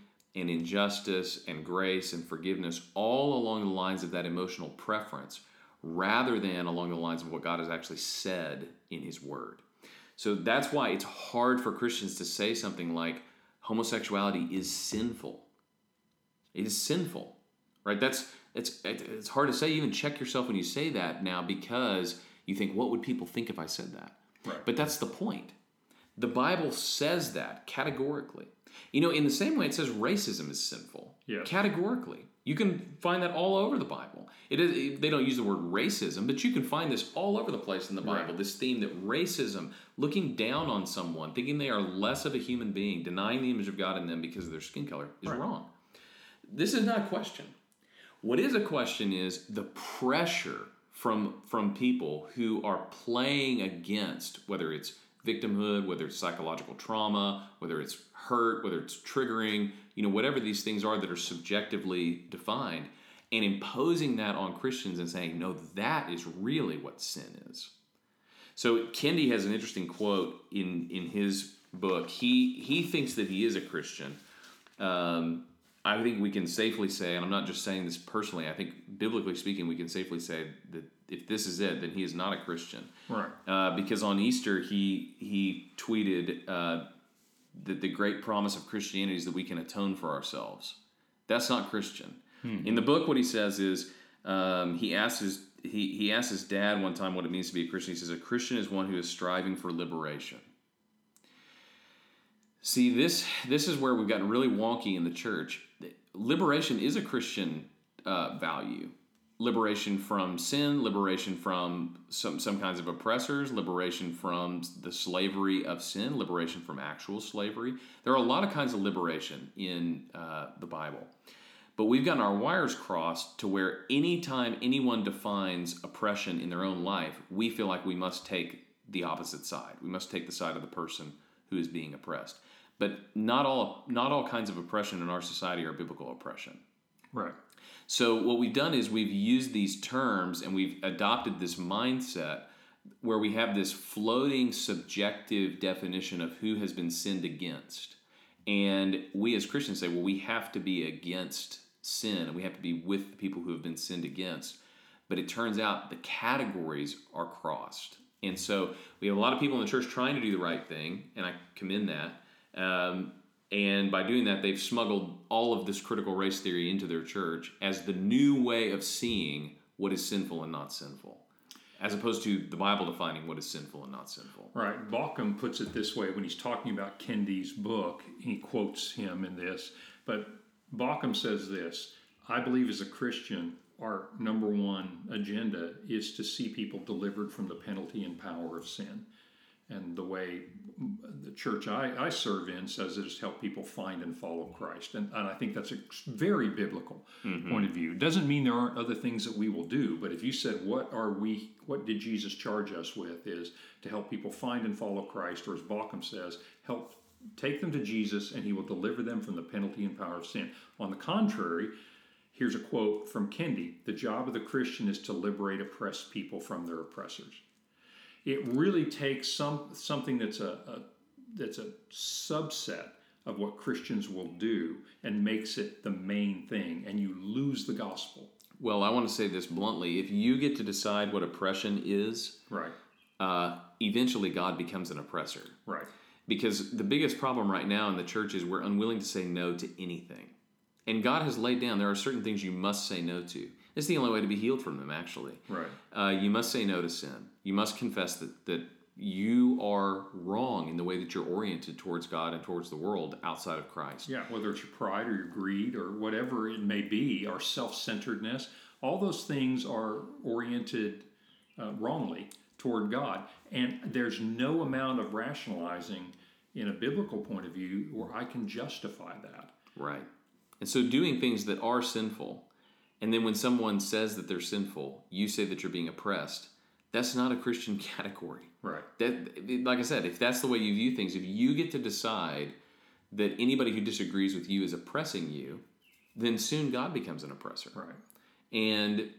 and injustice and grace and forgiveness all along the lines of that emotional preference rather than along the lines of what God has actually said in His Word. So that's why it's hard for Christians to say something like homosexuality is sinful. It is sinful, right? That's it's it's hard to say. Even check yourself when you say that now because you think, what would people think if I said that? Right. But that's the point. The Bible says that categorically. You know, in the same way it says racism is sinful. Yeah. Categorically. You can find that all over the Bible. It is, they don't use the word racism, but you can find this all over the place in the Bible. Right. This theme that racism, looking down on someone, thinking they are less of a human being, denying the image of God in them because of their skin color, is right. wrong. This is not a question. What is a question is the pressure from from people who are playing against whether it's victimhood, whether it's psychological trauma, whether it's hurt, whether it's triggering, you know, whatever these things are that are subjectively defined, and imposing that on Christians and saying, no, that is really what sin is. So Kendi has an interesting quote in in his book. He he thinks that he is a Christian, um, I think we can safely say, and I'm not just saying this personally, I think biblically speaking, we can safely say that if this is it, then he is not a Christian. Right. Uh, because on Easter, he he tweeted uh, that the great promise of Christianity is that we can atone for ourselves. That's not Christian. In the book, what he says is um, he asks his he, he asked his dad one time what it means to be a Christian. He says, A Christian is one who is striving for liberation. See, this this is where we've gotten really wonky in the church. Liberation is a Christian uh, value. Liberation from sin, liberation from some, some kinds of oppressors, liberation from the slavery of sin, liberation from actual slavery. There are a lot of kinds of liberation in uh, the Bible. But we've gotten our wires crossed to where anytime anyone defines oppression in their own life, we feel like we must take the opposite side. We must take the side of the person who is being oppressed. But not all not all kinds of oppression in our society are biblical oppression. Right. So what we've done is we've used these terms and we've adopted this mindset where we have this floating subjective definition of who has been sinned against. And we as Christians say, well, we have to be against sin and we have to be with the people who have been sinned against. But it turns out the categories are crossed. And so we have a lot of people in the church trying to do the right thing, and I commend that. Um, and by doing that, they've smuggled all of this critical race theory into their church as the new way of seeing what is sinful and not sinful, as opposed to the Bible defining what is sinful and not sinful. Right. Baucham puts it this way when he's talking about Kendi's book. He quotes him in this, but Baucham says this I believe as a Christian, our number one agenda is to see people delivered from the penalty and power of sin. And the way the church I, I serve in says it is to help people find and follow Christ. And, and I think that's a very biblical mm-hmm. point of view. Doesn't mean there aren't other things that we will do, but if you said, What are we, what did Jesus charge us with? is to help people find and follow Christ, or as Baucham says, help take them to Jesus and he will deliver them from the penalty and power of sin. On the contrary, here's a quote from Kendi The job of the Christian is to liberate oppressed people from their oppressors it really takes some something that's a, a, that's a subset of what Christians will do and makes it the main thing, and you lose the gospel. Well, I want to say this bluntly: if you get to decide what oppression is, Right. uh, eventually God becomes an oppressor. Right. Because the biggest problem right now in the church is we're unwilling to say no to anything. And God has laid down there are certain things you must say no to. It's the only way to be healed from them, actually. Right. Uh, you must say no to sin. You must confess that, that you are wrong in the way that you're oriented towards God and towards the world outside of Christ. Yeah. Whether it's your pride or your greed or whatever it may be, our self-centeredness, all those things are oriented uh, wrongly toward God, and there's no amount of rationalizing in a biblical point of view where I can justify that. Right. And so doing things that are sinful, and then when someone says that they're sinful, you say that you're being oppressed, that's not a Christian category. Right. That, like I said, if that's the way you view things, if you get to decide that anybody who disagrees with you is oppressing you, then soon God becomes an oppressor. Right. And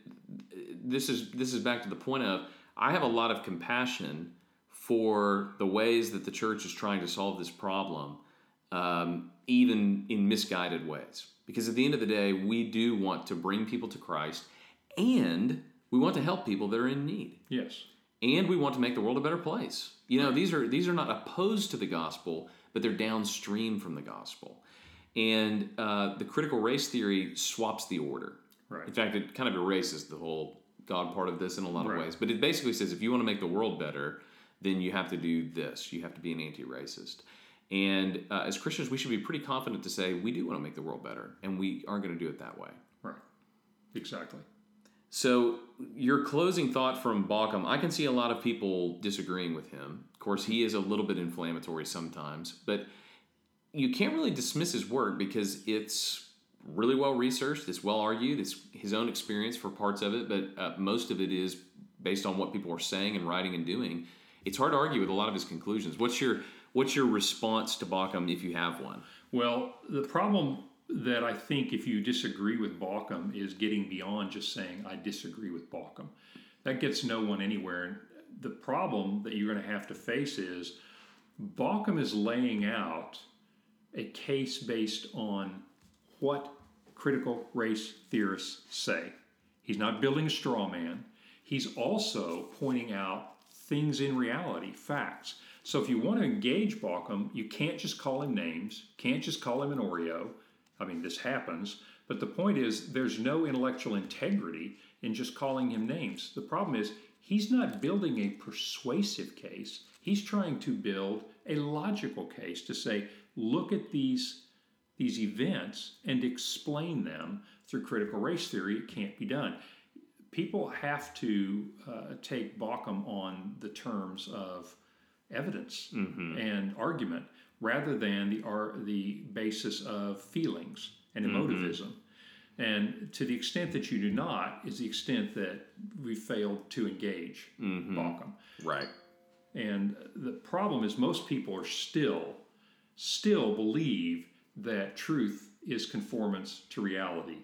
this is this is back to the point of I have a lot of compassion for the ways that the church is trying to solve this problem, um, even in misguided ways. Because at the end of the day, we do want to bring people to Christ, and we want to help people that are in need Yes. and we want to make the world a better place. You know, these are these are not opposed to the gospel, but they're downstream from the gospel. And uh, the critical race theory swaps the order. Right. In fact, it kind of erases the whole God part of this in a lot of Right. ways. But it basically says if you want to make the world better, then you have to do this. You have to be an anti-racist. And uh, as Christians, we should be pretty confident to say we do want to make the world better, and we aren't going to do it that way. Right. Exactly. So, your closing thought from Baucham, I can see a lot of people disagreeing with him. Of course, he is a little bit inflammatory sometimes, but you can't really dismiss his work because it's really well researched, it's well argued, it's his own experience for parts of it, but uh, most of it is based on what people are saying and writing and doing. It's hard to argue with a lot of his conclusions. What's your what's your response to Baucham if you have one? Well, the problem that I think if you disagree with Baucham is getting beyond just saying, I disagree with Baucham. That gets no one anywhere. And the problem that you're going to have to face is Baucham is laying out a case based on what critical race theorists say. He's not building a straw man. He's also pointing out things in reality, facts. So if you want to engage Baucham, you can't just call him names, can't just call him an Oreo. I mean, this happens, but the point is there's no intellectual integrity in just calling him names. The problem is he's not building a persuasive case. He's trying to build a logical case to say, look at these these events and explain them through critical race theory. It can't be done. People have to uh, take Baucham on the terms of evidence mm-hmm. and argument rather than the are the basis of feelings and mm-hmm. emotivism. Mm-hmm. And to the extent that you do not, is the extent that we failed to engage mm-hmm. Right. And the problem is most people are still, still believe that truth is conformance to reality,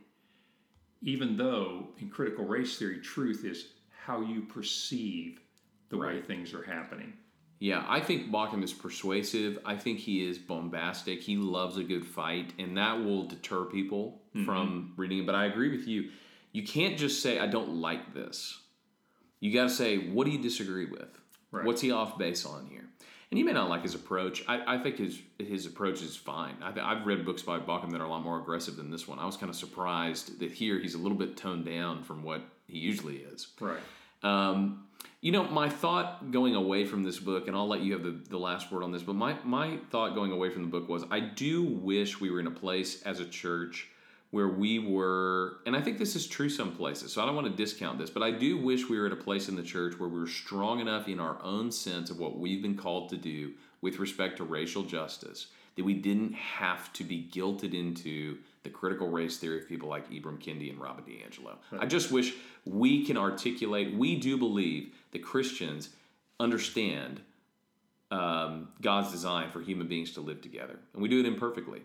even though in critical race theory, truth is how you perceive the right. way things are happening. Yeah, I think Baucham is persuasive. I think he is bombastic. He loves a good fight, and that will deter people mm-hmm. from reading it. But I agree with you. You can't just say, I don't like this. You got to say, what do you disagree with? Right. What's he off base on here? And you may not like his approach. I, I think his his approach is fine. I, have read books by Baucham that are a lot more aggressive than this one. I was kind of surprised that here he's a little bit toned down from what he usually is. Right. Um, you know, my thought going away from this book, and I'll let you have the, the last word on this, but my, my thought going away from the book was I do wish we were in a place as a church where we were, and I think this is true some places, so I don't want to discount this, but I do wish we were at a place in the church where we were strong enough in our own sense of what we've been called to do with respect to racial justice that we didn't have to be guilted into the critical race theory of people like Ibram Kendi and Robert DiAngelo. Right. I just wish we can articulate, we do believe that Christians understand um, God's design for human beings to live together, and we do it imperfectly.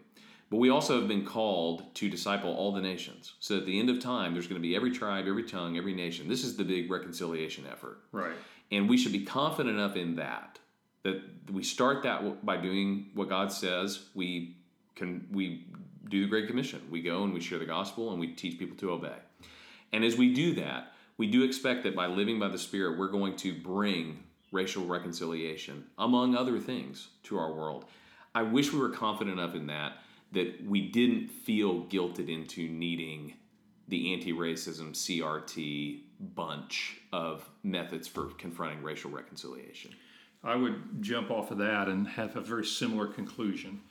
But we also have been called to disciple all the nations. So at the end of time, there's going to be every tribe, every tongue, every nation. This is the big reconciliation effort. Right. And we should be confident enough in that that we start that by doing what God says. We can we do the Great Commission. We go and we share the gospel and we teach people to obey. And as we do that, we do expect that by living by the Spirit, we're going to bring racial reconciliation, among other things, to our world. I wish we were confident enough in that that we didn't feel guilted into needing the anti racism CRT bunch of methods for confronting racial reconciliation. I would jump off of that and have a very similar conclusion.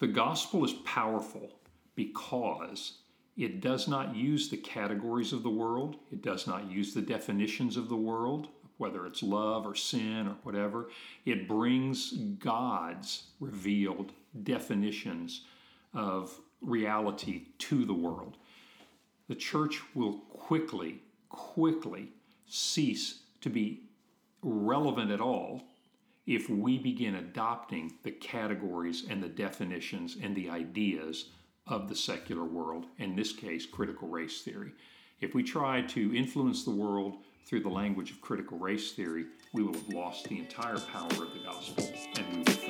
The gospel is powerful because it does not use the categories of the world, it does not use the definitions of the world, whether it's love or sin or whatever. It brings God's revealed definitions of reality to the world. The church will quickly, quickly cease to be relevant at all if we begin adopting the categories and the definitions and the ideas of the secular world, in this case, critical race theory. If we try to influence the world through the language of critical race theory, we will have lost the entire power of the gospel and we will